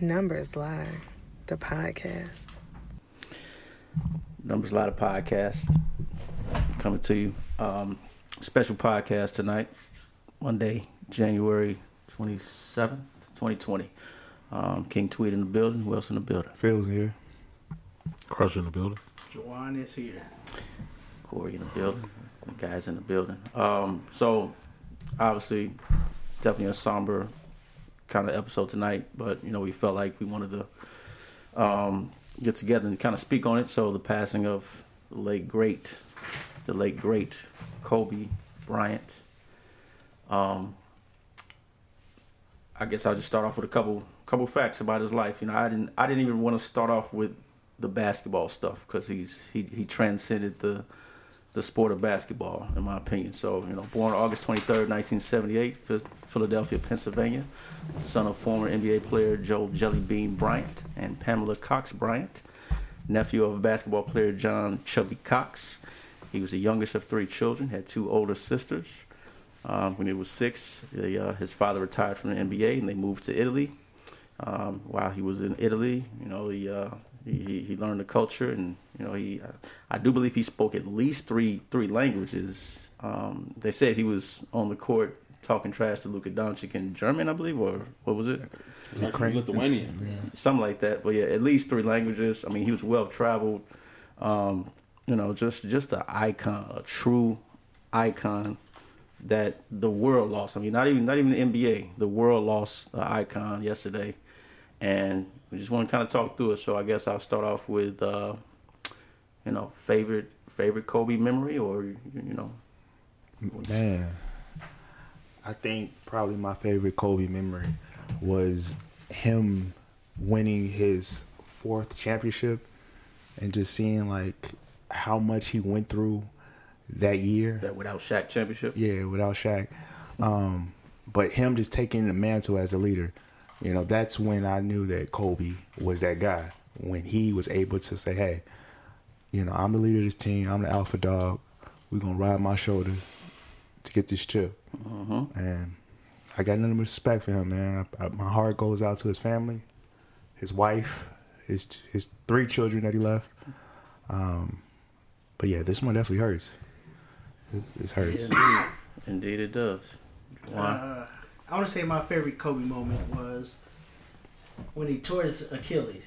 Numbers Lie, the podcast. Numbers Lie, the podcast coming to you. Um, special podcast tonight, Monday, January 27th, 2020. Um, King Tweet in the building. Who else in the building? Phil's here. Crush in the building. Juwan is here. Corey in the building. The guys in the building. Um, so, obviously, definitely a somber kind of episode tonight, but you know we felt like we wanted to um, get together and kind of speak on it. So the passing of the late great, the late great Kobe Bryant. Um, I guess I'll just start off with a couple couple facts about his life. You know, I didn't I didn't even want to start off with the basketball stuff because he's he he transcended the the sport of basketball, in my opinion. So, you know, born August 23rd, 1978, Philadelphia, Pennsylvania, son of former NBA player Joe Jellybean Bryant and Pamela Cox Bryant, nephew of basketball player John Chubby Cox. He was the youngest of three children, had two older sisters. Um, when he was six, uh, his father retired from the NBA and they moved to Italy. Um, while he was in Italy, you know, he uh, he, he learned the culture, and you know he. I do believe he spoke at least three three languages. Um, they said he was on the court talking trash to Luka Doncic in German, I believe, or what was it? Ukraine, Lithuanian, yeah. something like that. But yeah, at least three languages. I mean, he was well traveled. Um, you know, just just an icon, a true icon that the world lost. I mean, not even not even the NBA, the world lost an icon yesterday, and we just want to kind of talk through it. So I guess I'll start off with, uh, you know, favorite favorite Kobe memory, or you know, man. I think probably my favorite Kobe memory was him winning his fourth championship and just seeing like how much he went through that year. That without Shaq championship. Yeah, without Shaq. Um, but him just taking the mantle as a leader you know, that's when I knew that Kobe was that guy. When he was able to say, "Hey, you know, I'm the leader of this team. I'm the alpha dog. We're gonna ride my shoulders to get this chip." Uh-huh. And I got nothing but respect for him, man. I, I, my heart goes out to his family, his wife, his his three children that he left. Um, but yeah, this one definitely hurts. It, it hurts. Indeed. Indeed, it does. Uh, I want to say my favorite Kobe moment was when he tore his Achilles.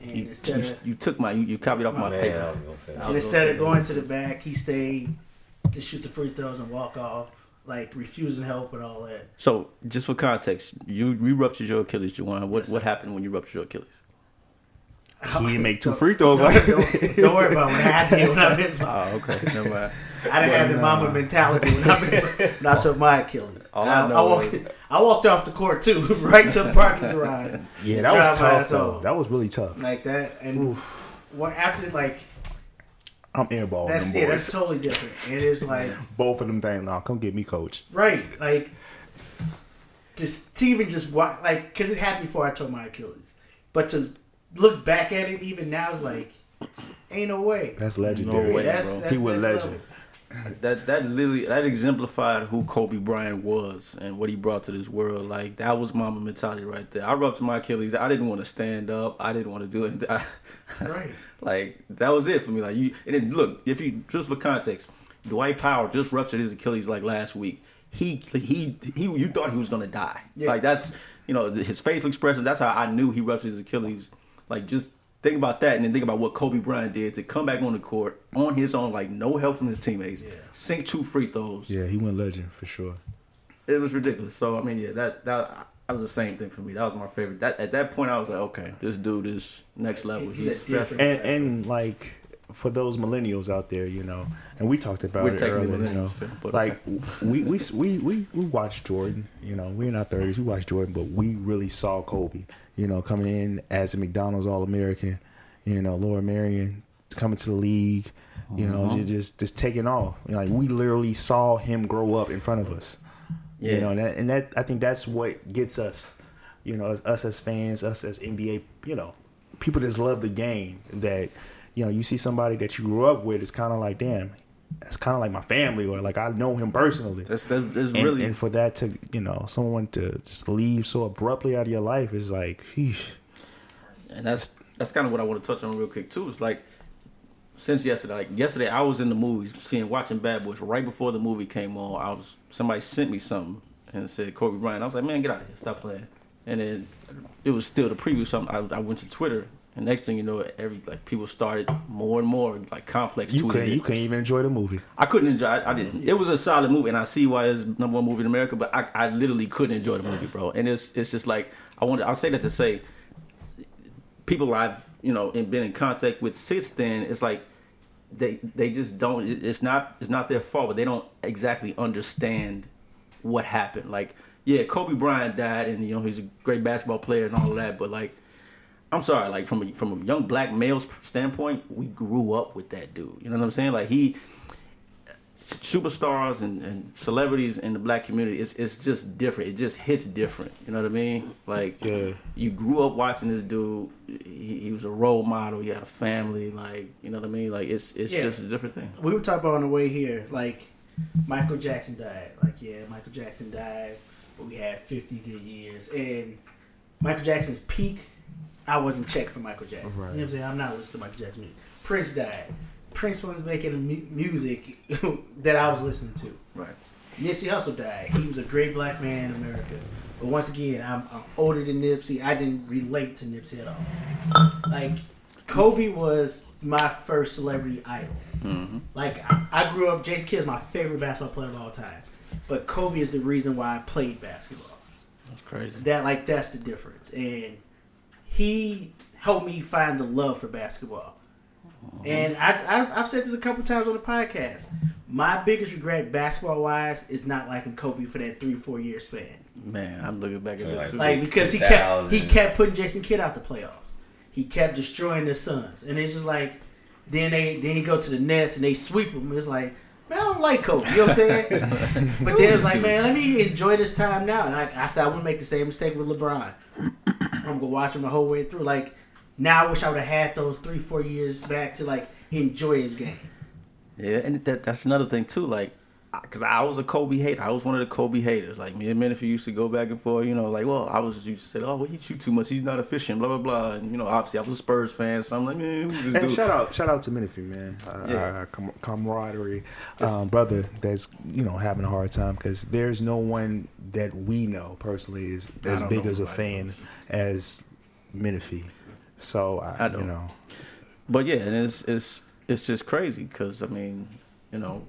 And you, instead you, of, you took my you, you copied off my, my paper. And instead of going to the back, he stayed to shoot the free throws and walk off, like refusing help and all that. So, just for context, you you ruptured your Achilles, Juwan. What yes, what happened when you ruptured your Achilles? He didn't make two free throws. Don't, like don't, don't worry about what happened when I missed my. Oh, okay. Never mind. I didn't have the Mamba mentality when I missed my, when I took my Achilles. All I, I, I walked, I walked off the court too, right to the parking garage. Yeah, that was tough. Though. That was really tough. Like that, and what after like. I'm airballing that's, them Yeah, that's totally different. It is like both of them things. Now, come get me, coach. Right, like just to even just walk, like because it happened before I tore my Achilles, but to look back at it even now is like, ain't no way. That's legendary. No way, that's, bro. That's he was legend. That that literally that exemplified who Kobe Bryant was and what he brought to this world. Like that was Mamba mentality right there. I ruptured my Achilles. I didn't want to stand up. I didn't want to do anything. right. like that was it for me. Like you and then look if you just for context, Dwight Powell just ruptured his Achilles like last week. He he he. You thought he was gonna die. Yeah. Like that's you know his facial expression. That's how I knew he ruptured his Achilles like just think about that and then think about what Kobe Bryant did to come back on the court on his own, like no help from his teammates, yeah. sink two free throws. Yeah, he went legend for sure. It was ridiculous. So I mean, yeah, that that that was the same thing for me. That was my favorite. That at that point, I was like, okay, this dude is next level. He's special. And, and like for those millennials out there, you know, and we talked about We're it earlier, you know, like we, we we we we watched Jordan, you know, we in our thirties, we watched Jordan, but we really saw Kobe, you know, coming in as a McDonald's All American, you know, Lower Merion coming to the league, you know, uh-huh. just just taking off. You know, like we literally saw him grow up in front of us. Yeah. You know, and that, and that I think that's what gets us, you know, us as fans, us as NBA, you know, people just love the game that you know, you see somebody that you grew up with, it's kind of like, damn, that's kind of like my family, or like I know him personally. That's that's, that's and, really and for that to you know someone to just leave so abruptly out of your life is like, sheesh. and that's that's kind of what I want to touch on real quick too. It's like since yesterday, like yesterday, I was in the movies seeing watching Bad Boys right before the movie came on. I was somebody sent me something and said Kobe Bryant. I was like, man, get out of here, stop playing. And then it was still the preview. Something I, I went to Twitter and next thing you know, every like people started more and more like complex. You couldn't, you couldn't even enjoy the movie. I couldn't enjoy. I, I didn't. Mm-hmm. It was a solid movie, and I see why it's number one movie in America. But I, I literally couldn't enjoy the movie, bro. And it's it's just like I want. I'll say that to say, people I've you know been in contact with since then, it's like they they just don't. It's not it's not their fault, but they don't exactly understand what happened. Like yeah, Kobe Bryant died, and you know he's a great basketball player and all of that, but like I'm sorry, like from a, from a young black male's standpoint, we grew up with that dude. You know what I'm saying? Like he, superstars and, and celebrities in the black community, it's it's just different. It just hits different. You know what I mean? Like yeah. you grew up watching this dude. He, he, was a role model. He had a family. Like you know what I mean? Like it's it's yeah. just a different thing. We were talking about on the way here, like Michael Jackson died. Like yeah, Michael Jackson died, but we had 50 good years and. Michael Jackson's peak I wasn't checked for Michael Jackson. Right. You know what I'm saying? I'm not listening to Michael Jackson music. Prince died. Prince was making mu- music that I was listening to. Right. Nipsey Hussle died. He was a great black man in America. But once again, I'm, I'm older than Nipsey. I didn't relate to Nipsey at all. Like, Kobe was my first celebrity idol. Mm-hmm. Like, I, I, grew up, Jason Kidd is my favorite basketball player of all time. But Kobe is the reason why I played basketball. That's crazy. That, like, that's the difference. And he helped me find the love for basketball. And I, have said this a couple times on the podcast. My biggest regret, basketball wise, is not liking Kobe for that three four year span. Man, I'm looking back at that too. Like because he kept he kept putting Jason Kidd out the playoffs. He kept destroying the Suns, and it's just like then they then he go to the Nets and they sweep them. It's like man, I don't like Kobe. You know what I'm saying? but then it's like man, let me enjoy this time now. And I, I said I wouldn't make the same mistake with LeBron. I'm gonna watch him the whole way through. Like now, I wish I would have had those three, four years back to like enjoy his game. Yeah, and that that's another thing too. Like, because I was a Kobe hater. I was one of the Kobe haters. Like me and Menifee used to go back and forth. You know, like, well, I was used to say, oh, well, he shoot too much. He's not efficient. Blah blah blah. And you know, obviously, I was a Spurs fan, so I'm like, man, and dude? shout out, shout out to Menifee, man. Uh, yeah. com- camaraderie, um, brother. That's you know having a hard time because there's no one that we know personally is as big as a fan as Menifee. So I, I you know, but yeah, and it's it's it's just crazy because I mean, you know,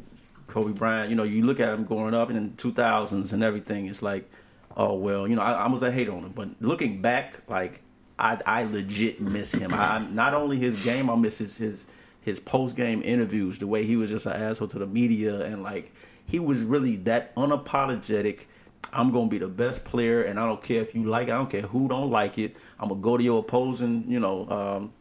Kobe Bryant. You know, you look at him growing up in the two thousands and everything. It's like, oh well, you know, I, I was a hate on him, but looking back, like I I legit miss him. I, I not only his game, I miss his his his post game interviews, the way he was just an asshole to the media, and like he was really that unapologetic I'm gonna be the best player, and I don't care if you like it. I don't care who don't like it. I'm gonna go to your opposing, you know, um,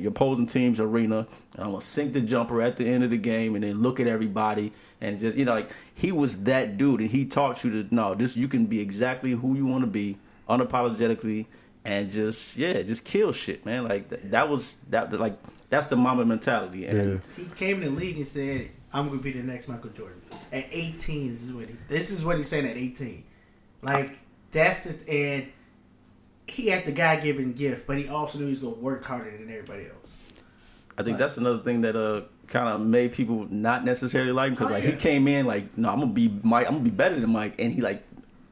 your opposing team's arena, and I'm gonna sink the jumper at the end of the game, and then look at everybody, and just you know, like he was that dude, and he taught you to know this. You can be exactly who you want to be, unapologetically, and just yeah, just kill shit, man. Like that, that was that like that's the Mamba mentality. And yeah. he came in the league and said I'm gonna be the next Michael Jordan. At 18, this is what he, this is what he's saying at 18. Like that's the and he had the God given gift, but he also knew he was gonna work harder than everybody else. I think that's another thing that uh kind of made people not necessarily like him because oh, like yeah. he came in like no I'm gonna be Mike I'm gonna be better than Mike and he like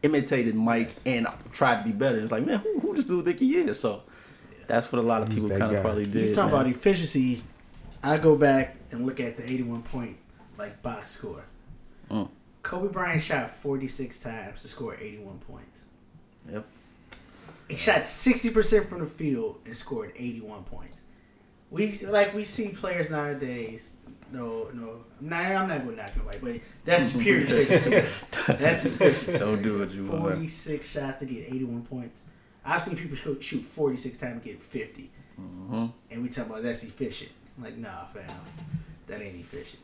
imitated Mike and tried to be better. It's like man who, who does dude think he is? So that's what a lot of people kind of probably did. He's talking man. about efficiency. I go back and look at the 81 point like box score. Mm. Kobe Bryant shot 46 times to score 81 points. Yep. He shot 60% from the field and scored 81 points. We like we see players nowadays. No, no, nah, I'm not going to knock nobody, but that's pure efficiency. that's efficiency. Don't do it, you 46 shots to get 81 points. I've seen people shoot 46 times to get 50. Mm-hmm. And we talk about that's efficient. I'm like, nah, fam, that ain't efficient.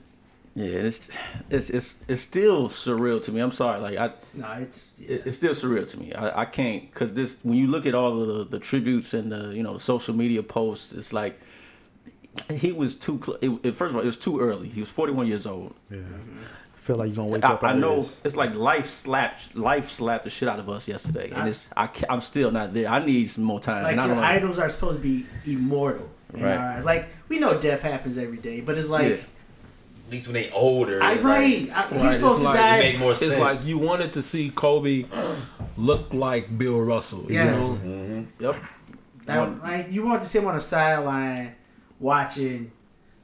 Yeah, it's it's it's it's still surreal to me. I'm sorry, like I. No, it's yeah. it's still surreal to me. I, I can't because this when you look at all of the, the tributes and the you know the social media posts, it's like he was too. It, it, first of all, it was too early. He was 41 years old. Yeah. Mm-hmm. feel like you're gonna wake I, up. I know it's like life slapped life slapped the shit out of us yesterday, and it's I am still not there. I need some more time. Like and your I idols are supposed to be immortal in right. our eyes. Like we know death happens every day, but it's like. Yeah. At least when they older, I, right? Like, I, he's right. supposed it's to like, die. It make more sense. It's like you wanted to see Kobe look like Bill Russell. Yes. You know? mm-hmm. Yep. That, like you want to see him on the sideline watching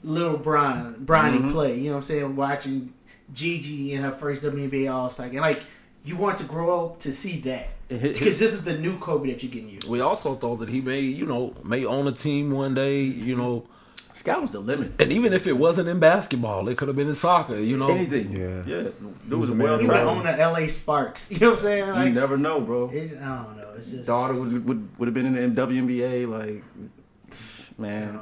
little Bron Bronny mm-hmm. play. You know what I'm saying? Watching Gigi in her first WNBA All Star game. Like you want to grow up to see that because this is the new Kobe that you're getting used. To. We also thought that he may, you know, may own a team one day. You know. Sky was the limit. And even if it wasn't in basketball, it could have been in soccer, you know. Anything. Yeah. Yeah. There was a well He would own the LA Sparks. You know what I'm saying? Like, you never know, bro. I don't know. It's just daughter would would, would have been in the WNBA, like man.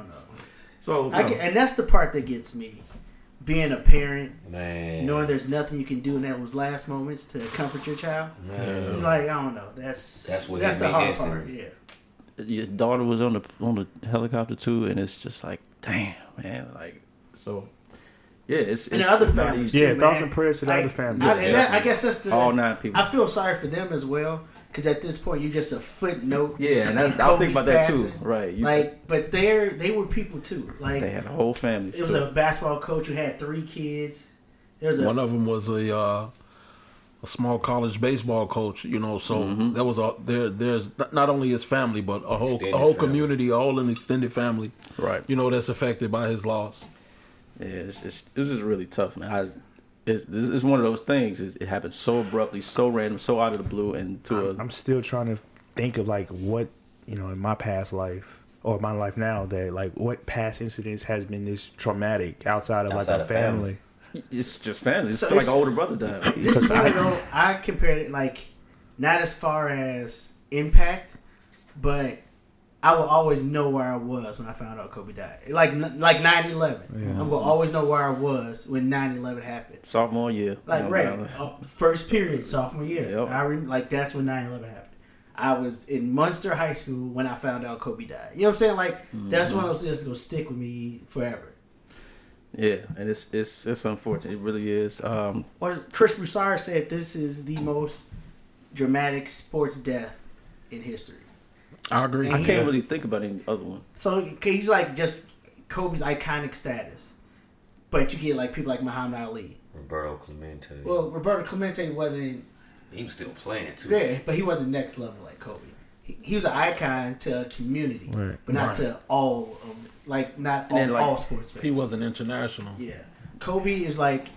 So I can, and that's the part that gets me. Being a parent, man, knowing there's nothing you can do in those last moments to comfort your child, man. it's like I don't know. That's that's what that's the hard part. Yeah. Your daughter was on the on the helicopter too, and it's just like, damn, man, like so. Yeah, it's, and it's, the other families. Yeah, too, thoughts and prayers to the I, other families. I, that, I guess that's the all nine people. I feel sorry for them as well because at this point you're just a footnote. Yeah, and that's I think about that too. Right. You, like, but they're they were people too. Like they had a whole family. It was a basketball coach who had three kids. There's one of them was a uh, a small college baseball coach. You know, so mm-hmm. there was a there there's not only his family but a whole extended a whole family. community, a whole an extended family. Right. You know that's affected by his loss. Yeah, it's, it's this is really tough, man. I, it's, it's one of those things. it happened so abruptly, so random, so out of the blue, and to I'm, a, I'm still trying to think of like what you know in my past life or my life now that like what past incidents has been this traumatic outside of outside like a family. family. It's just family. It's so like an older brother died. This is I, know, I compared it like not as far as impact, but I will always know where I was when I found out Kobe died. Like like 9-11. Yeah. I'm gonna always know where I was when 9-11 happened. Sophomore year. Like right, uh, first period sophomore year. Yep. I re- like that's when 9-11 happened. I was in Munster High School when I found out Kobe died. You know what I'm saying? Like mm-hmm. that's one of those things that's gonna stick with me forever. Yeah, and it's it's it's unfortunate. It really is. Um, or Chris Broussard said this is the most dramatic sports death in history. I agree. I can't really think about any other one. So he's like just Kobe's iconic status, but you get like people like Muhammad Ali, Roberto Clemente. Well, Roberto Clemente wasn't. He was still playing too. Yeah, but he wasn't next level like Kobe. He, he was an icon to a community, right. but not right. to all of like not all, like, all sports fans. He wasn't international. Yeah, Kobe is like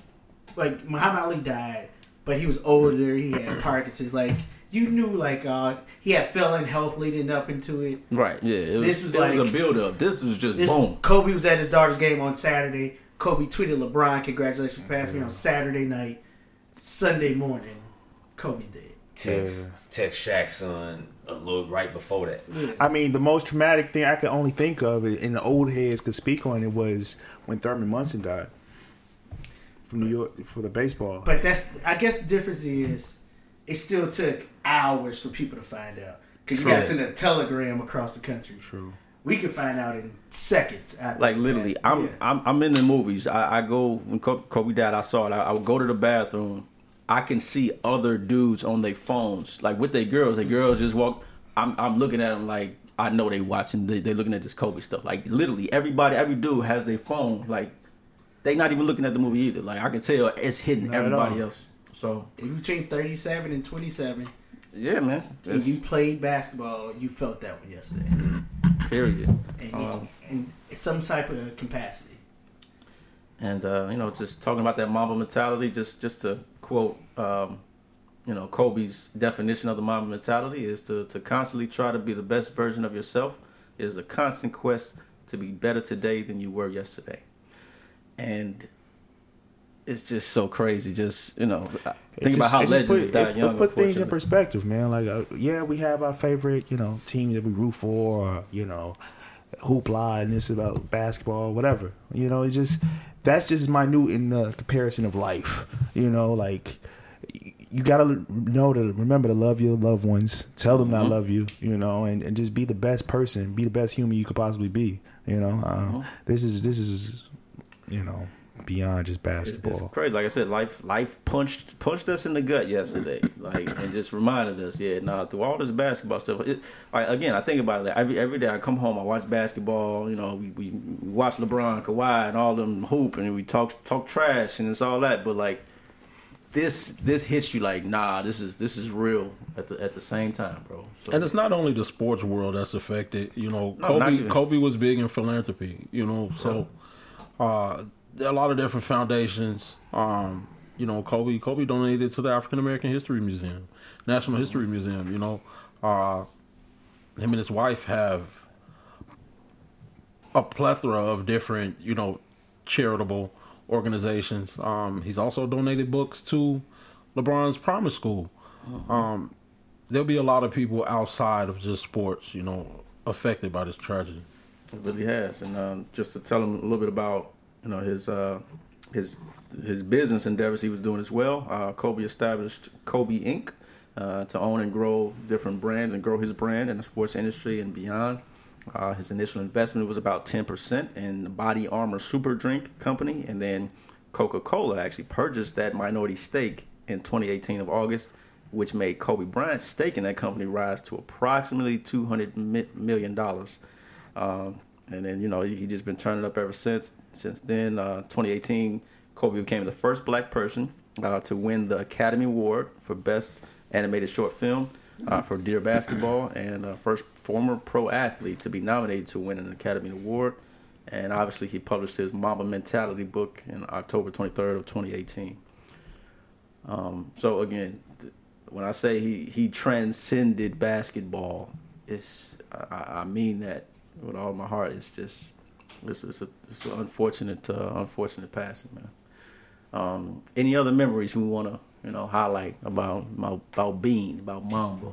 like Muhammad Ali died, but he was older. He had Parkinson's. Like you knew like uh, he had failing health leading up into it. Right. Yeah. It was, this is it like, was a build up. This was just this, boom. Kobe was at his daughter's game on Saturday. Kobe tweeted LeBron, "Congratulations for passing me on Saturday night. Sunday morning, Kobe's dead." Text, yeah. text Shaq's son a little right before that. Yeah. I mean, the most traumatic thing I could only think of, and the old heads could speak on it, was when Thurman Munson died from New York for the baseball. But that's, I guess, the difference is it still took hours for people to find out because you got to send a telegram across the country. True. We can find out in seconds. like literally, I'm, yeah. I'm I'm in the movies. I, I go when Kobe died. I saw it. I, I would go to the bathroom. I can see other dudes on their phones, like with their girls. The girls just walk. I'm I'm looking at them like I know they watching. They they looking at this Kobe stuff. Like literally, everybody, every dude has their phone. Like they not even looking at the movie either. Like I can tell it's hitting not everybody else. So if you change 37 and 27, yeah, man. If you played basketball, you felt that one yesterday. Period. And, um, and some type of capacity. And uh, you know, just talking about that Mamba mentality, just just to quote, um, you know, Kobe's definition of the Mamba mentality is to to constantly try to be the best version of yourself. It is a constant quest to be better today than you were yesterday. And it's just so crazy. Just you know, think just, about how legends put, die young. Put things in perspective, man. Like, uh, yeah, we have our favorite, you know, team that we root for, or you know, hoopla and this about basketball, whatever. You know, it's just that's just minute in the comparison of life. You know, like you gotta know to remember to love your loved ones. Tell them mm-hmm. I love you. You know, and, and just be the best person, be the best human you could possibly be. You know, uh, mm-hmm. this is this is you know beyond just basketball. It's, it's crazy. Like I said, life life punched punched us in the gut yesterday, like and just reminded us, yeah, nah, through all this basketball stuff. It, like, again, I think about it. Like, every every day I come home, I watch basketball. You know, we, we, we watch LeBron, Kawhi, and all them hoop, and we talk talk trash, and it's all that. But like this this hits you like, nah, this is this is real at the at the same time, bro. So, and it's not only the sports world that's affected. You know, no, Kobe Kobe was big in philanthropy. You know, so. Uh, there are a lot of different foundations. Um, you know, Kobe Kobe donated to the African American History Museum, National History Museum. You know, uh, him and his wife have a plethora of different, you know, charitable organizations. Um, he's also donated books to LeBron's Promise School. Uh-huh. Um, there'll be a lot of people outside of just sports, you know, affected by this tragedy. It really has, and um, just to tell him a little bit about you know his uh, his his business endeavors he was doing as well. Uh, Kobe established Kobe Inc. Uh, to own and grow different brands and grow his brand in the sports industry and beyond. Uh, his initial investment was about 10% in the Body Armor Super Drink Company, and then Coca Cola actually purchased that minority stake in 2018 of August, which made Kobe Bryant's stake in that company rise to approximately $200 million. Um, and then you know he, he just been turning up ever since. Since then, uh, 2018, Kobe became the first black person uh, to win the Academy Award for Best Animated Short Film uh, for Dear Basketball, and uh, first former pro athlete to be nominated to win an Academy Award. And obviously, he published his Mamba Mentality book in October 23rd of 2018. Um, so again, th- when I say he he transcended basketball, it's I, I mean that with all my heart. It's just it's it's, a, it's an unfortunate uh, unfortunate passing, man. Um, any other memories we want to you know highlight about about Bean about Mamba?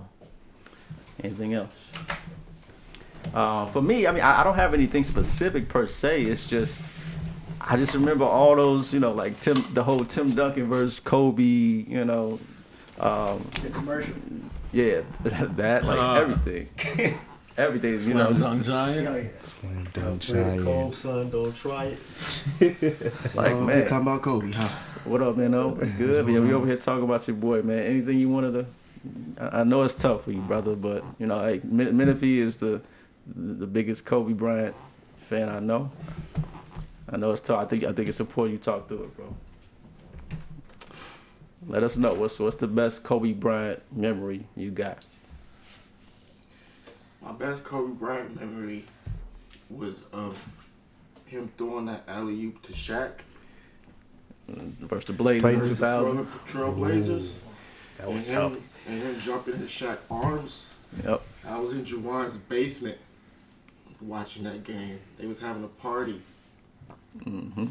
Anything else? Uh, for me, I mean, I, I, don't have anything specific per se. It's just I just remember all those, you know, like Tim, the whole Tim Duncan versus Kobe, you know. Um, the commercial. Yeah, that like uh, everything. everything. You Slam know, dunk giant. Yeah, yeah. Slam dunk giant. Cold son, don't try it. like uh, man, talking about Kobe, huh? What up, man? Oh, good. Yeah, we over here talking about your boy, man. Anything you wanted to? I know it's tough for you, brother, but you know, like Menifee is the the biggest Kobe Bryant fan I know. I know it's tough. I think I think it's important you talk through it, bro. Let us know what's what's the best Kobe Bryant memory you got. My best Kobe Bryant memory was of him throwing that alley oop to Shaq. Versus the Blazers, 2000. Trailblazers. That was and tough. Him, and him jumping in Shaq arms. Yep. I was in Juwan's basement watching that game. They was having a party. Mm-hmm.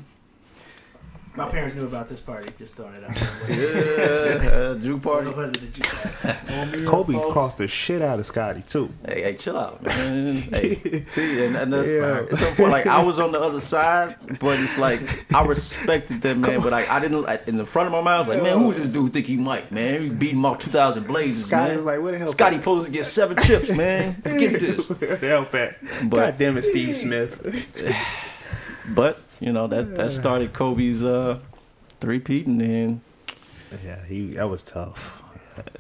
My parents knew about this party. Just throwing it out. yeah, juke party. Kobe crossed the shit out of Scottie too. Hey, hey, chill out, man. hey, see, and, and that's yeah. fine. So for like I was on the other side, but it's like I respected them, man. But like I didn't like, in the front of my mind. I was like, man, who's this dude think he might, man? He beat him off 2000 Blazers, Scottie man. was like, what the hell? Scottie supposed to get seven chips, man. Get this. Hell, fat. But, God damn it, Steve Smith. but you know that that started Kobe's uh three peat and then yeah he that was tough. That,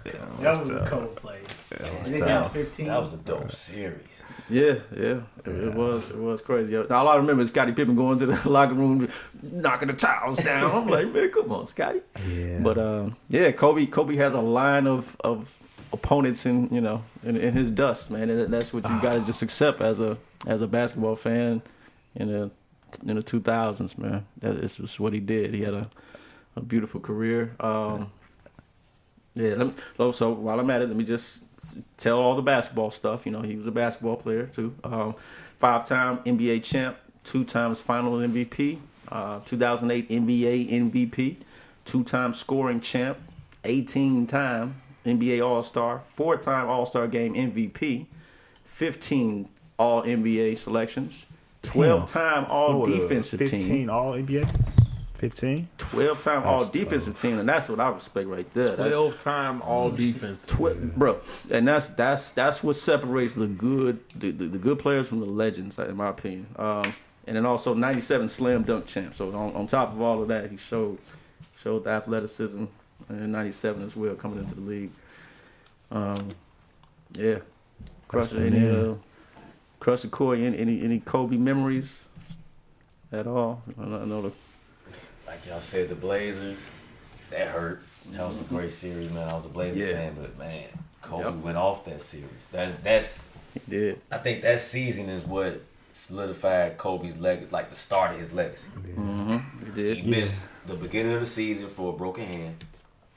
that was, tough. a cold play. That was, tough. 15. that was a dope series. Yeah, yeah, it, it was. It was crazy. Now, all I remember is Scottie Pippen going to the locker room, knocking the towels down. I'm like, man, come on, Scottie. Yeah. But um, yeah, Kobe. Kobe has a line of of opponents in you know in, in his dust, man, and that's what you got to just accept as a as a basketball fan in a in the 2000s, man. That is just what he did. He had a, a beautiful career. Um, yeah, let me, so, so while I'm at it, let me just tell all the basketball stuff. You know, he was a basketball player too. Um, five-time NBA champ, two times Final MVP, uh, 2008 NBA MVP, two-time scoring champ, 18-time NBA All-Star, four-time All-Star Game MVP, 15 All NBA selections, 12 time all defensive 15 team. 15 all NBA? 15? 12 time all defensive team, and that's what I respect right there. 12 time all defense. Tw- bro, and that's that's that's what separates the good the, the, the, good players from the legends, in my opinion. Um, and then also '97 slam dunk champ. So on, on top of all of that, he showed showed the athleticism in '97 as well coming into the league. Um, yeah, Crusher, any Crusher Corey, any, any any Kobe memories at all? I know the like y'all said, the Blazers that hurt. That was a great series, man. I was a Blazers yeah. fan, but man, Kobe yep. went off that series. That's that's. He did. I think that season is what solidified Kobe's leg, like the start of his legacy. Mm-hmm. He did. He missed the beginning of the season for a broken hand,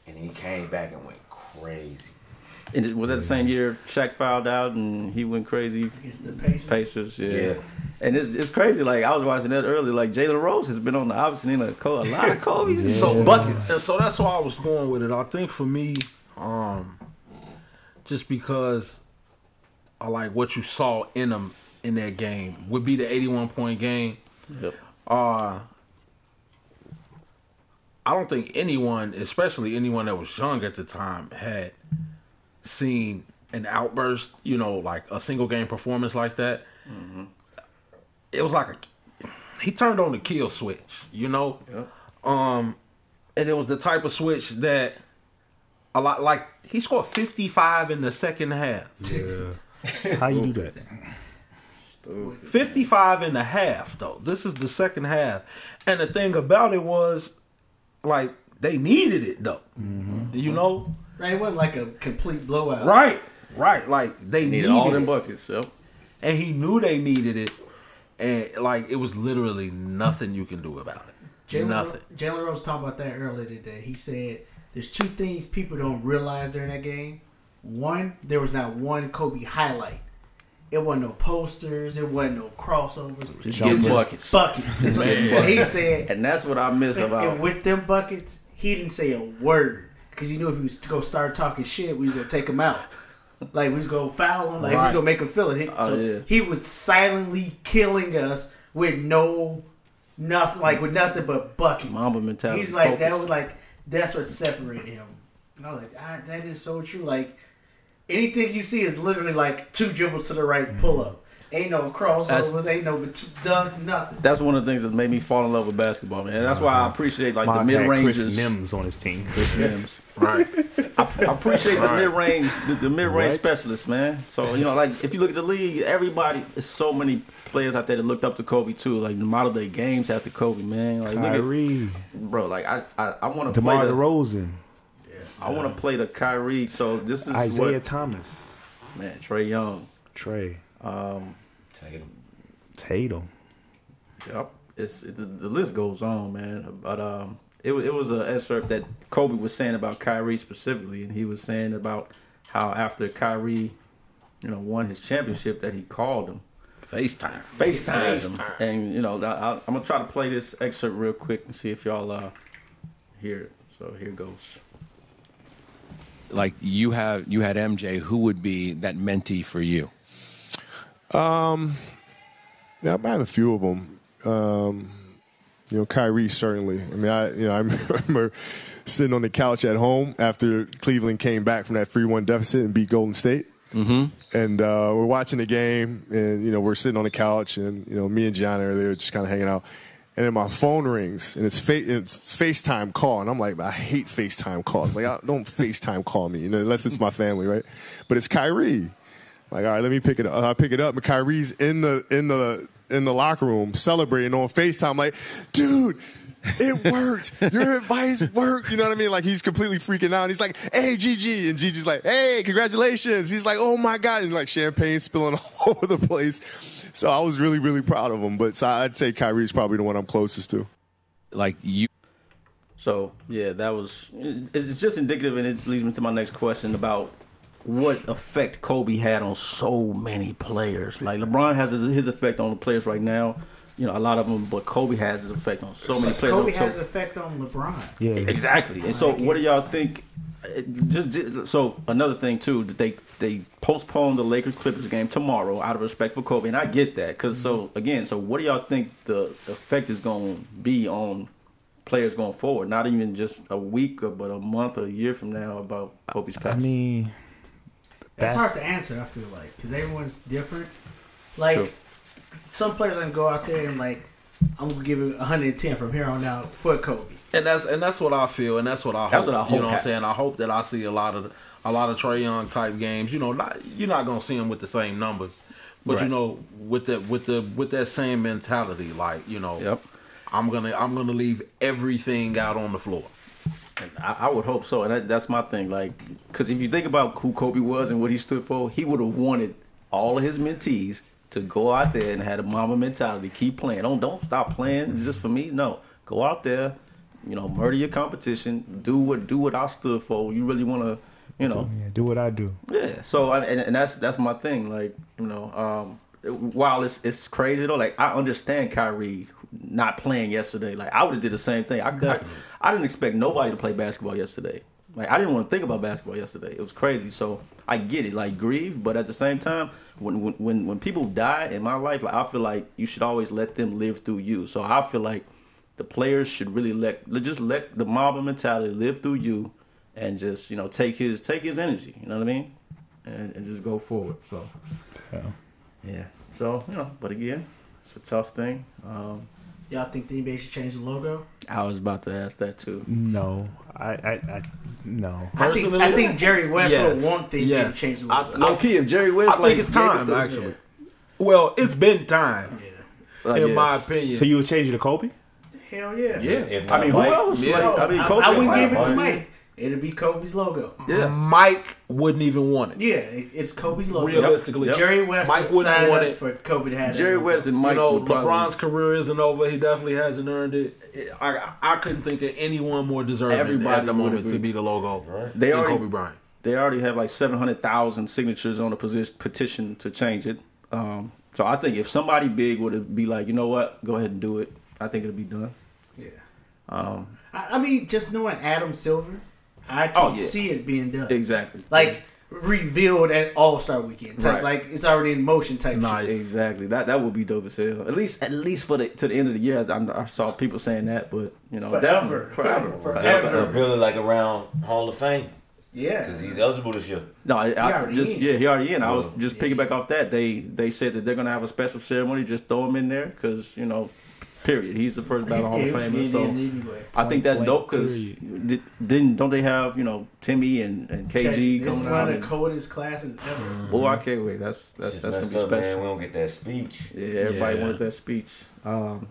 and he came back and went crazy. And was that the same year Shaq fouled out and he went crazy against the Pacers? Pacers, yeah. yeah. And it's, it's crazy. Like I was watching that earlier. Like Jalen Rose has been on the opposite end of a lot of Kobe's yeah. so buckets. And so that's why I was going with it. I think for me, um, just because I like what you saw in them in that game would be the eighty-one point game. Yep. Uh I don't think anyone, especially anyone that was young at the time, had seen an outburst, you know, like a single game performance like that. Mm-hmm. It was like a he turned on the kill switch, you know. Yeah. Um, and it was the type of switch that a lot like he scored fifty five in the second half. Yeah. How you do that? 55 and a half though. This is the second half. And the thing about it was like they needed it though. Mm-hmm. You know? Right, it wasn't like a complete blowout. Right, right. Like they needed, needed all them buckets. So, and he knew they needed it, and like it was literally nothing you can do about it. Jalen, nothing. Jalen Rose talked about that earlier today. He said there's two things people don't realize during that game. One, there was not one Kobe highlight. It wasn't no posters. It wasn't no crossovers. Just, just buckets. Buckets. he said, and that's what I miss about. And with them buckets, he didn't say a word because he knew if he was to go start talking shit, we was gonna take him out. Like we was gonna foul him. Like right. we was gonna make him feel it. He, oh, so yeah. he was silently killing us with no nothing, like with nothing but buckets. Mamba mentality. He's like Focus. that was like that's what separated him. I was like, ah, that is so true. Like anything you see is literally like two dribbles to the right, pull up. Ain't no crossovers, that's, ain't no dunks, nothing. That's one of the things that made me fall in love with basketball, man. That's why I uh-huh. appreciate like the mid ranges. Chris Mims on his team. Chris Mims, right? I, I, appreciate right. the mid range, the, the mid range right. specialists, man. So you know, like if you look at the league, everybody, there's so many players out there that looked up to Kobe too. Like the model day games after Kobe, man. Like Kyrie, look at, bro. Like I, I, I want to play the DeRozan. Yeah, I want to play the Kyrie. So this is Isaiah what, Thomas, man. Trae Young, Trae. Um, Tatum. Tatum. Yep. It's it, the, the, list goes on, man. But um, it it was an excerpt that Kobe was saying about Kyrie specifically, and he was saying about how after Kyrie, you know, won his championship, that he called him. FaceTime. FaceTime. FaceTime. And you know, I, am gonna try to play this excerpt real quick and see if y'all uh, hear it. So here goes. Like you have, you had MJ. Who would be that mentee for you? Um, yeah, I have a few of them. Um, you know, Kyrie certainly. I mean, I you know I remember sitting on the couch at home after Cleveland came back from that three-one deficit and beat Golden State. Mm-hmm. And uh, we're watching the game, and you know we're sitting on the couch, and you know me and Gianna are there just kind of hanging out. And then my phone rings, and it's, fa- it's FaceTime call, and I'm like, I hate FaceTime calls. Like, I don't FaceTime call me, you know, unless it's my family, right? But it's Kyrie. Like, all right, let me pick it up. I pick it up, and Kyrie's in the in the in the locker room celebrating on FaceTime. Like, dude, it worked. Your advice worked. You know what I mean? Like he's completely freaking out. He's like, "Hey, Gigi," and Gigi's like, "Hey, congratulations." He's like, "Oh my god!" And like champagne spilling all over the place. So I was really, really proud of him. But so I'd say Kyrie's probably the one I'm closest to. Like you. So yeah, that was. It's just indicative, and it leads me to my next question about what effect Kobe had on so many players. Like LeBron has his effect on the players right now. You know, a lot of them, but Kobe has his effect on so many players. Kobe has effect on LeBron. Yeah, exactly. And so, what do y'all think? Just so another thing too that they they postponed the Lakers Clippers game tomorrow out of respect for Kobe, and I get that because mm-hmm. so again, so what do y'all think the effect is going to be on players going forward? Not even just a week, but a month or a year from now about Kobe's passing. I mean, it's hard to answer. I feel like because everyone's different. Like True. some players can go out there and like, I'm gonna give it 110 from here on out for Kobe. And that's and that's what I feel, and that's what I that's hope. What I hope you know what I'm saying? I hope that I see a lot of a lot of Trae Young type games. You know, not you're not gonna see him with the same numbers, but right. you know, with the with the with that same mentality, like you know, yep. I'm gonna I'm gonna leave everything out on the floor. And I, I would hope so, and that, that's my thing. Like, because if you think about who Kobe was and what he stood for, he would have wanted all of his mentees to go out there and have a Mamba mentality, keep playing. Don't don't stop playing just for me. No, go out there, you know, murder your competition. Do what do what I stood for. You really want to, you know, yeah, do what I do. Yeah. So and, and that's that's my thing. Like you know, um, while it's it's crazy though, like I understand Kyrie not playing yesterday. Like I would have did the same thing. I, I, I didn't expect nobody to play basketball yesterday. Like I didn't want to think about basketball yesterday. It was crazy. So I get it, like grieve, but at the same time, when when when people die in my life, like I feel like you should always let them live through you. So I feel like the players should really let just let the Mamba mentality live through you, and just you know take his take his energy. You know what I mean? And, and just go forward. So yeah, yeah. So you know, but again, it's a tough thing. Um, Y'all think the NBA should change the logo? I was about to ask that too. No, I, I, I no. I think, I think Jerry West yes. would want the yes. to change the logo. low key, if Jerry West, I like, think it's time actually. Yeah. Well, it's been time, yeah. in yeah. my opinion. So you would change it to Kobe? Hell yeah. Yeah. I mean, who else? Yeah. Like, I mean, Kobe. I, I wouldn't give it to Mike. It'd be Kobe's logo. Yeah. Mike wouldn't even want it. Yeah, it's Kobe's logo. Realistically, yep. Jerry West Mike wouldn't want it for Kobe to have Jerry West and Mike. You know, LeBron's career isn't over. He definitely hasn't earned it. I I couldn't think of anyone more deserving Everybody at the moment agree. to be the logo. Right. They already Kobe Bryant. They already have like seven hundred thousand signatures on a petition to change it. Um, so I think if somebody big would be like, you know what, go ahead and do it. I think it'll be done. Yeah. Um, I, I mean, just knowing Adam Silver I oh, can oh, yeah. see it being done. Exactly. Like revealed at All Star Weekend. Type, right. Like it's already in motion. Type. Nice. Shit. Exactly. That that would be dope as hell. At least at least for the to the end of the year. I, I saw people saying that, but you know, forever, forever, forever. Really like around Hall of Fame. Yeah, because he's eligible this year. No, I, I just in. yeah, he already in. I was just yeah. piggyback off that. They they said that they're gonna have a special ceremony. Just throw him in there because you know Period. He's the first ballot Hall of Famer. So anyway. I think that's dope because didn't don't they have you know Timmy and, and KG this coming out? This is one of the coldest classes ever. Mm-hmm. Boy, I can't wait. That's that's that's gonna be special. Man. We don't get that speech. Yeah, everybody yeah. wanted that speech. Um,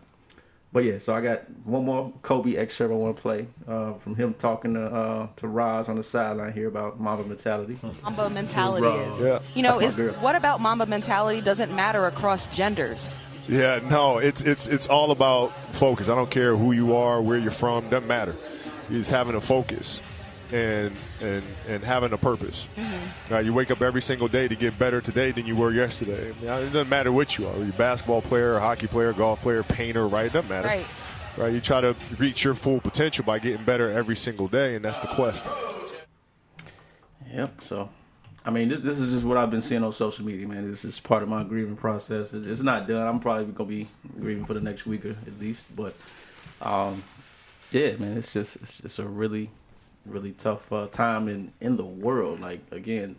but yeah, so I got one more Kobe excerpt I want to play uh, from him talking to uh, to Roz on the sideline here about Mamba mentality. Mamba mentality is, yeah. you know, is what about Mamba mentality doesn't matter across genders. Yeah, no, it's it's it's all about focus. I don't care who you are, where you're from, doesn't matter. It's having a focus and and and having a purpose. Mm-hmm. Now, you wake up every single day to get better today than you were yesterday. I mean, it doesn't matter what you are. You're a basketball player, a hockey player, golf player, painter, right? It doesn't matter. Right. Right. You try to reach your full potential by getting better every single day, and that's the quest. Yep. So I mean, this, this is just what I've been seeing on social media, man. This is part of my grieving process. It, it's not done. I'm probably gonna be grieving for the next week or at least, but um, yeah, man, it's just it's just a really, really tough uh, time in in the world. Like again,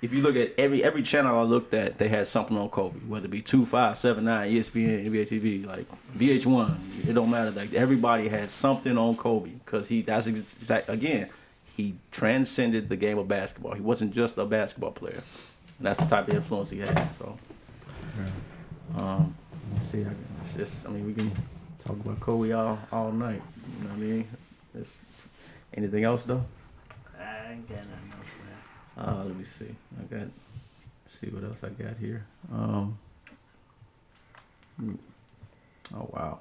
if you look at every every channel I looked at, they had something on Kobe, whether it be two five seven nine, ESPN, NBA TV, like VH1. It don't matter. Like everybody had something on Kobe because he that's exact again he transcended the game of basketball. He wasn't just a basketball player. And that's the type of influence he had. So, um, let's see. It's just, I mean, we can talk about Kobe all, all night. You know what I mean? It's, anything else though? I ain't got nothing else. Uh, let me see. I got. See what else I got here. Um. Oh wow.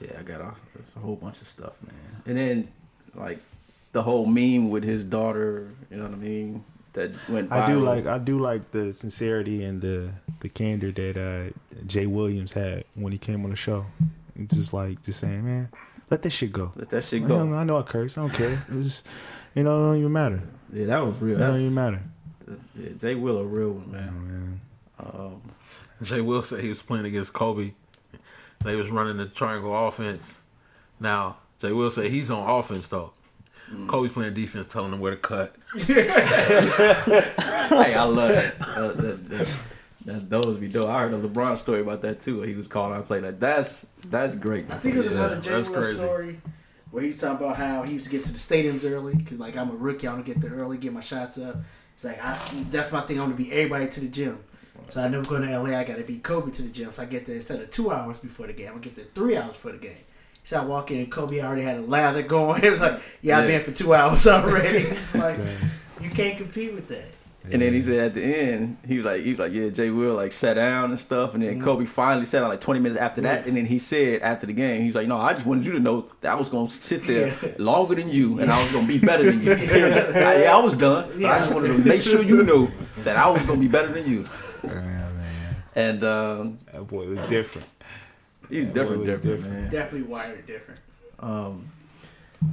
Yeah, I got a, a whole bunch of stuff, man. And then like the whole meme with his daughter. You know what I mean? That went. Viral. I do like I do like the sincerity and the the candor that uh, Jay Williams had when he came on the show. It's just like just saying, man, let that shit go. Let that shit go. I, I know I curse. I don't care. It's you know, it don't even matter. Yeah, that was real. It don't even matter. Yeah, Jay Will a real one, man. Oh, man. Um, Jay Will said he was playing against Kobe. They was running the triangle offense. Now Jay Will said he's on offense though. Mm. Kobe's playing defense, telling them where to cut. hey, I love it. Uh, That those be dope. I heard a LeBron story about that too. He was calling out play like that's that's great. I think it was yeah, another J. Story where he was talking about how he used to get to the stadiums early because like I'm a rookie, I want to get there early, get my shots up. He's like, I, that's my thing. I want to be everybody to the gym. So I never go to LA. I got to beat Kobe to the gym. So I get there instead of two hours before the game. I get there three hours before the game. So I walk in and Kobe already had a lather going. It was like, yeah, yeah. I've been for two hours already. it's like you can't compete with that. And then he said at the end, he was like, he was like, yeah, Jay Will like sat down and stuff, and then mm-hmm. Kobe finally sat down like 20 minutes after that, yeah. and then he said after the game, he's like, no, I just wanted you to know that I was gonna sit there yeah. longer than you, and I was gonna be better than you. I, yeah, I was done, but I just wanted to make sure you knew that I was gonna be better than you. Yeah, and um, that boy it was different. He's different, different, different, man. Definitely wired different. Um,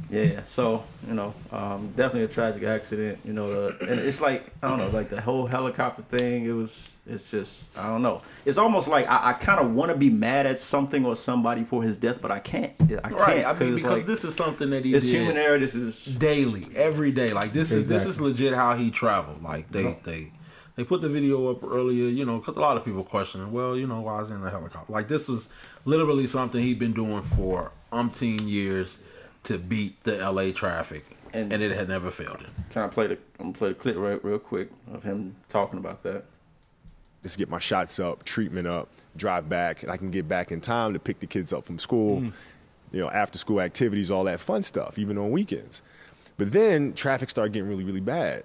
yeah, so you know, um, definitely a tragic accident. You know, the, and it's like I don't know, like the whole helicopter thing. It was, it's just I don't know. It's almost like I, I kind of want to be mad at something or somebody for his death, but I can't. I can't right. I mean, because like, this is something that he. It's human error. This is daily, every day. Like this exactly. is this is legit how he traveled. Like they they they put the video up earlier, you know, because a lot of people questioning, well, you know, why is he in the helicopter? Like this was literally something he'd been doing for umpteen years to beat the LA traffic, and, and it had never failed him. Can I play the? I'm gonna play the clip right, real quick of him talking about that. Just get my shots up, treatment up, drive back, and I can get back in time to pick the kids up from school. Mm. You know, after school activities, all that fun stuff, even on weekends. But then traffic started getting really, really bad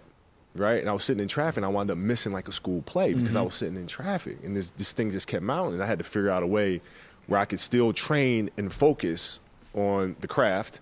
right? And I was sitting in traffic, and I wound up missing like a school play because mm-hmm. I was sitting in traffic, and this this thing just kept mounting. And I had to figure out a way where I could still train and focus on the craft,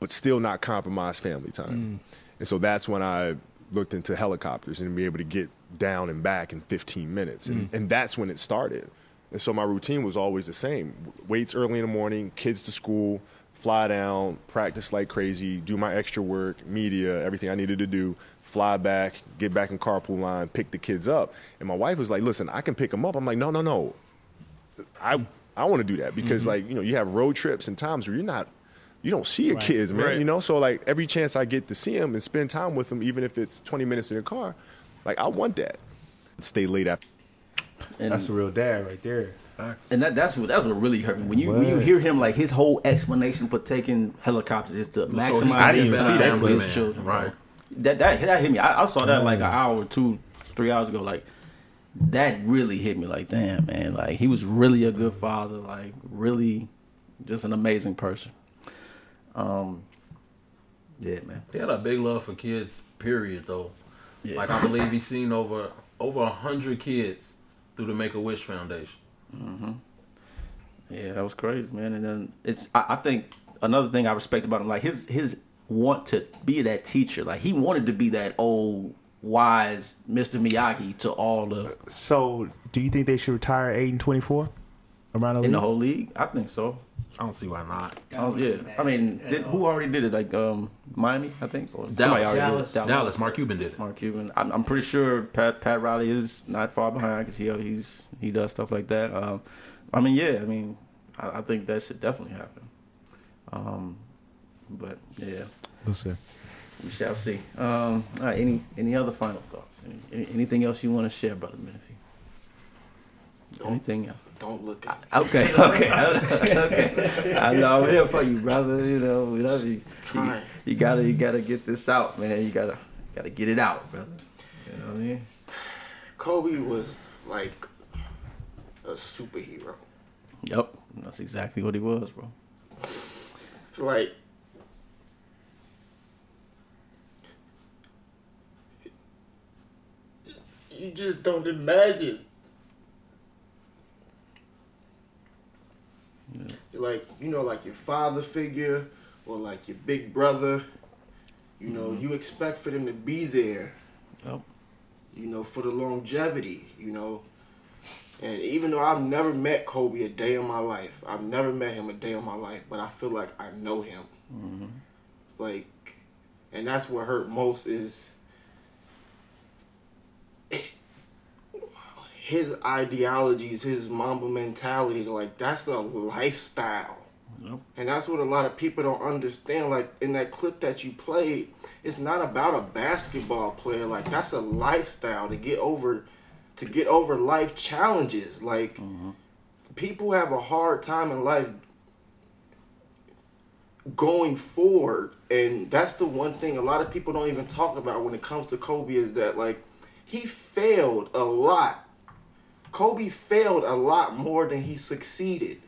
but still not compromise family time. Mm. And so that's when I looked into helicopters and be able to get down and back in 15 minutes, and, mm. and that's when it started. And so my routine was always the same: weights early in the morning, kids to school fly down, practice like crazy, do my extra work, media, everything I needed to do, fly back, get back in carpool line, pick the kids up. And my wife was like, "Listen, I can pick them up." I'm like, "No, no, no. I I want to do that because mm-hmm. like, you know, you have road trips and times where you're not you don't see your right. kids, man, right. you know? So like every chance I get to see them and spend time with them even if it's 20 minutes in the car, like I want that. Stay late after. And that's a real dad right there. And that that's what that was what really hurt me when you what? when you hear him like his whole explanation for taking helicopters is to maximize so his time with his children. Right. That that that hit me. I, I saw that like an hour, two, three hours ago. Like that really hit me. Like damn, man. Like he was really a good father. Like really, just an amazing person. Um. Yeah, man. He had a big love for kids. Period, though. Yeah. Like I believe he's seen over over a hundred kids through the Make a Wish Foundation. Mm-hmm. Yeah, that was crazy, man. And then it's I, I, think another thing I respect about him, like his his want to be that teacher. Like he wanted to be that old wise Mr. Miyagi to all the. So, do you think they should retire eight and twenty four around the in league? the whole league? I think so. I don't see why not. Oh, yeah, I mean, did, who already did it? Like um, Miami, I think, or Dallas. Dallas. Dallas. Dallas. Mark Cuban did it. Mark Cuban. I'm, I'm pretty sure Pat Pat Riley is not far behind because he he's he does stuff like that. Um, I mean, yeah, I mean, I, I, think that should definitely happen. Um, but yeah, we'll see. We shall see. Um, all right. Any any other final thoughts? Any, any, anything else you want to share, brother Menifee? Anything else? Don't look at me. Okay, okay, okay. I know I'm here for you, brother. You know, we love you. You, you gotta, you gotta get this out, man. You gotta, gotta get it out, brother. You know what I mean? Kobe was like a superhero. Yep, that's exactly what he was, bro. Like you just don't imagine Yeah. Like you know, like your father figure or like your big brother. You know, mm-hmm. you expect for them to be there. Yep. You know, for the longevity. You know, and even though I've never met Kobe a day in my life, I've never met him a day in my life, but I feel like I know him. Mm-hmm. Like, and that's what hurt most is his ideologies, his Mamba mentality, like that's a lifestyle. Yep. And that's what a lot of people don't understand. Like in that clip that you played, it's not about a basketball player. Like that's a lifestyle to get over to get over life challenges. Like mm-hmm. people have a hard time in life going forward, and that's the one thing a lot of people don't even talk about when it comes to Kobe is that like he failed a lot. Kobe failed a lot more than he succeeded.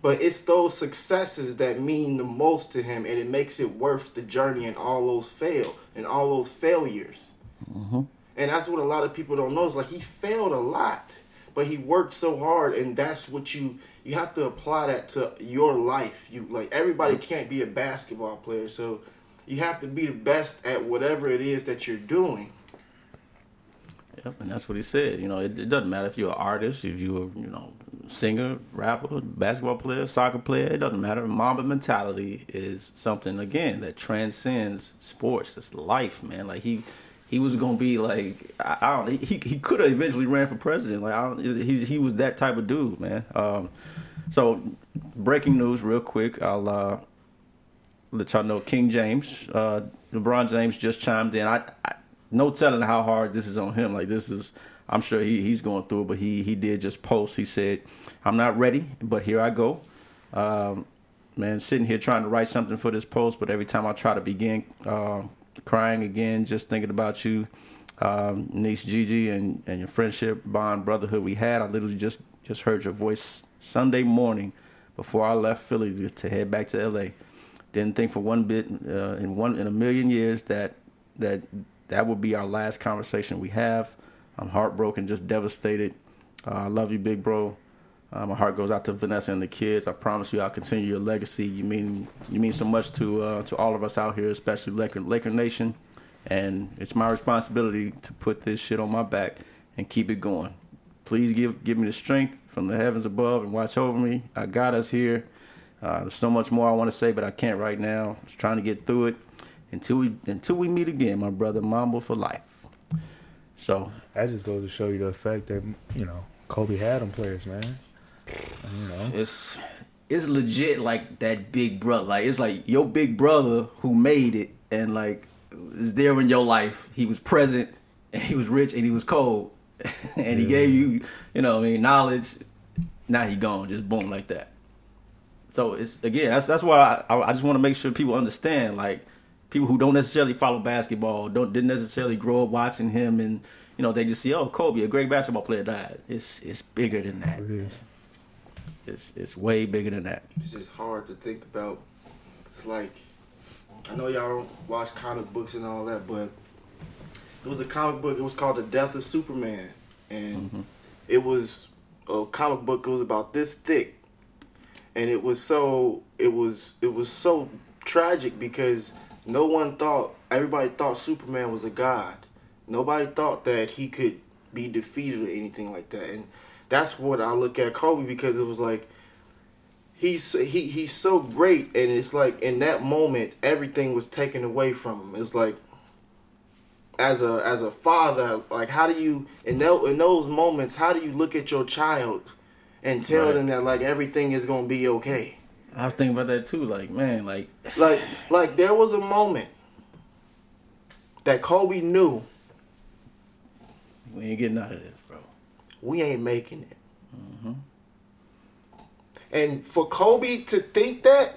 But it's those successes that mean the most to him, and it makes it worth the journey and all those fail and all those failures. Mm-hmm. And that's what a lot of people don't know. Is like he failed a lot, but he worked so hard, and that's what you you have to apply that to your life. You like everybody can't be a basketball player, so you have to be the best at whatever it is that you're doing. Yep, and that's what he said. You know, it, it doesn't matter if you're an artist, if you're you know singer, rapper, basketball player, soccer player. It doesn't matter. Mamba mentality is something again that transcends sports. It's life, man. Like he he was gonna be like I, I don't he he could have eventually ran for president. Like I don't he he was that type of dude, man. Um, so breaking news, real quick. I'll uh, let y'all know King James, uh, LeBron James just chimed in. I, I no telling how hard this is on him. Like this is. I'm sure he, he's going through it, but he he did just post. He said, "I'm not ready, but here I go." Um, man, sitting here trying to write something for this post, but every time I try to begin, uh, crying again, just thinking about you, um, niece Gigi, and, and your friendship, bond, brotherhood we had. I literally just just heard your voice Sunday morning before I left Philly to head back to LA. Didn't think for one bit uh, in one in a million years that that that will be our last conversation we have. I'm heartbroken, just devastated. Uh, I love you, big bro. Uh, my heart goes out to Vanessa and the kids. I promise you, I'll continue your legacy. You mean you mean so much to uh, to all of us out here, especially Laker, Laker Nation. And it's my responsibility to put this shit on my back and keep it going. Please give give me the strength from the heavens above and watch over me. I got us here. Uh, there's so much more I want to say, but I can't right now. Just trying to get through it until we until we meet again, my brother. Mamba for life. So that just goes to show you the effect that you know Kobe had on players, man. You know, it's it's legit like that big brother. Like it's like your big brother who made it and like is there in your life. He was present and he was rich and he was cold and yeah. he gave you, you know, I mean, knowledge. Now he gone, just boom like that. So it's again, that's that's why I, I just want to make sure people understand, like people who don't necessarily follow basketball, don't didn't necessarily grow up watching him, and you know they just see, oh, Kobe, a great basketball player, died. It's it's bigger than that. It is. It's it's way bigger than that. It's just hard to think about. It's like I know y'all don't watch comic books and all that, but it was a comic book. It was called The Death of Superman, and mm-hmm. it was a comic book. It was about this thick, and it was so it was it was so tragic because no one thought everybody thought Superman was a god. Nobody thought that he could be defeated or anything like that, and that's what I look at Kobe because it was like he's he he's so great and it's like in that moment everything was taken away from him. It's like as a as a father, like how do you in that, in those moments, how do you look at your child and tell right. them that like everything is gonna be okay? I was thinking about that too. Like man, like like like there was a moment that Kobe knew we ain't getting out of this bro. we ain't making it. Mm-hmm. And for Kobe to think that,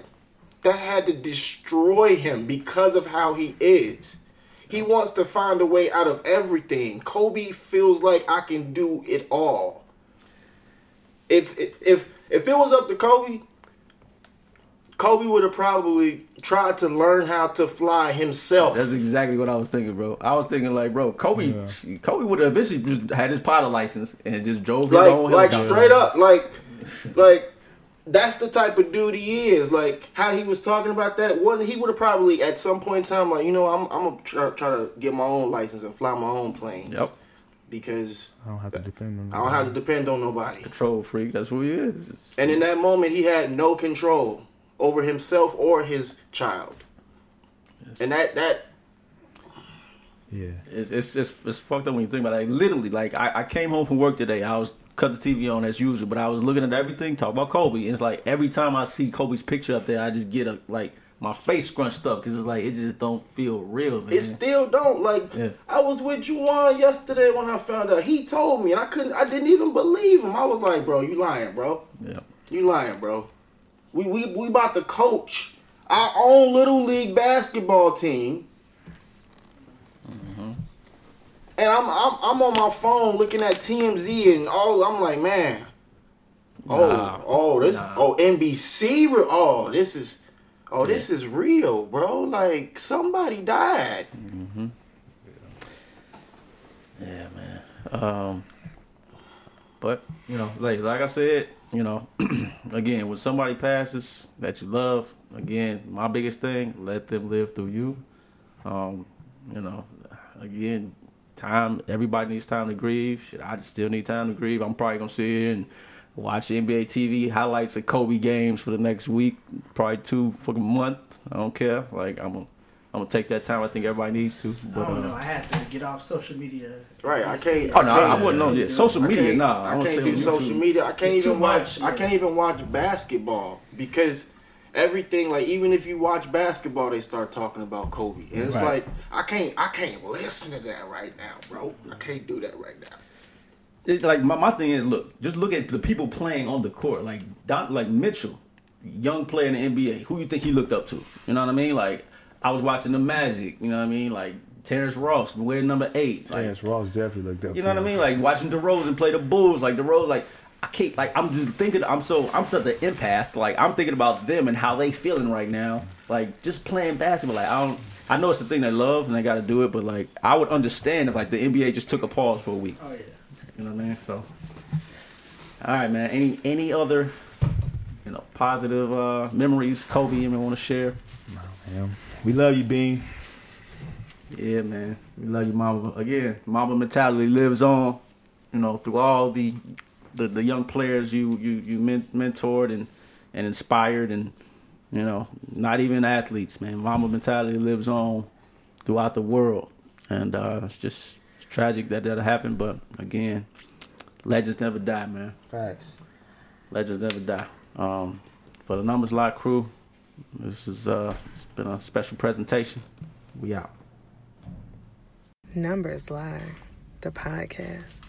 that had to destroy him because of how he is. He wants to find a way out of everything. Kobe feels like I can do it all. If if if it was up to Kobe, Kobe would have probably tried to learn how to fly himself. That's exactly what I was thinking, bro. I was thinking like, bro, Kobe, yeah. Kobe would have eventually just had his pilot license and just drove his like, own like straight up, like, like that's the type of dude he is. Like how he was talking about that one, he would have probably at some point in time, like, you know, I'm I'm gonna try, try to get my own license and fly my own planes. Yep. Because I don't have to depend on. I don't have to depend on nobody. Control freak. That's who he is. And in that moment, he had no control over himself or his child. Yes. And that that yeah, it's, it's it's it's fucked up when you think about it. Like, literally, like I, I came home from work today. I was cut the TV on as usual, but I was looking at everything, talk about Kobe. And it's like every time I see Kobe's picture up there, I just get a like my face scrunched up because it's like it just don't feel real. Man. It still don't. Like yeah. I was with Juwan yesterday when I found out. He told me, and I couldn't. I didn't even believe him. I was like, bro, you lying, bro. Yeah. You lying, bro. We we we about to coach our own little league basketball team. Mm-hmm. And I'm, I'm I'm on my phone looking at TMZ and all. I'm like, man. Oh, nah. oh, this. Nah. Oh, NBC. Oh, this is oh, this is real, bro. Like somebody died. Mm-hmm. Yeah, man. Um, but you know, like like I said, you know, again, when somebody passes that you love, again, my biggest thing, let them live through you. Um, you know, again, time. Everybody needs time to grieve. Shit, I still need time to grieve. I'm probably gonna sit here and watch NBA TV highlights of Kobe games for the next week, probably two a month. I don't care. Like I'm gonna, I'm gonna take that time. I think everybody needs to. But, I don't know. Uh, I have to get off social media. Right. I can't. Oh no, I, I wouldn't know. Yeah, social media. Nah, I, I can't do social media. I can't it's even watch. Much, I can't even watch basketball because everything like even if you watch basketball they start talking about Kobe and it's right. like I can't I can't listen to that right now bro I can't do that right now it, like my, my thing is, look, just look at the people playing on the court. Like Don, like Mitchell, young player in the NBA. Who you think he looked up to? You know what I mean? Like I was watching the Magic. You know what I mean? Like Terrence Ross, wearing number eight. Like, Terrence Ross definitely looked up. You know what I mean? Like watching DeRozan play the Bulls. Like DeRozan, like I can't. Like I'm just thinking. I'm so I'm such an empath. Like I'm thinking about them and how they feeling right now. Like just playing basketball. Like I don't. I know it's the thing they love and they got to do it, but like I would understand if like the NBA just took a pause for a week. Oh yeah. You know what I mean? So, all right, man. Any any other you know positive uh, memories Kobe you want to share? No, man. We love you, Bean. Yeah, man. We love you, Mamba. Again, Mamba mentality lives on. You know, through all the the, the young players you you you mentored and and inspired, and you know, not even athletes, man. Mamba mentality lives on throughout the world, and uh, it's just it's tragic that that happened. But again, Legends never die, man. Facts. Legends never die. Um, for the Numbers Lie crew, this is uh, it's been a special presentation. We out. Numbers Lie, the podcast.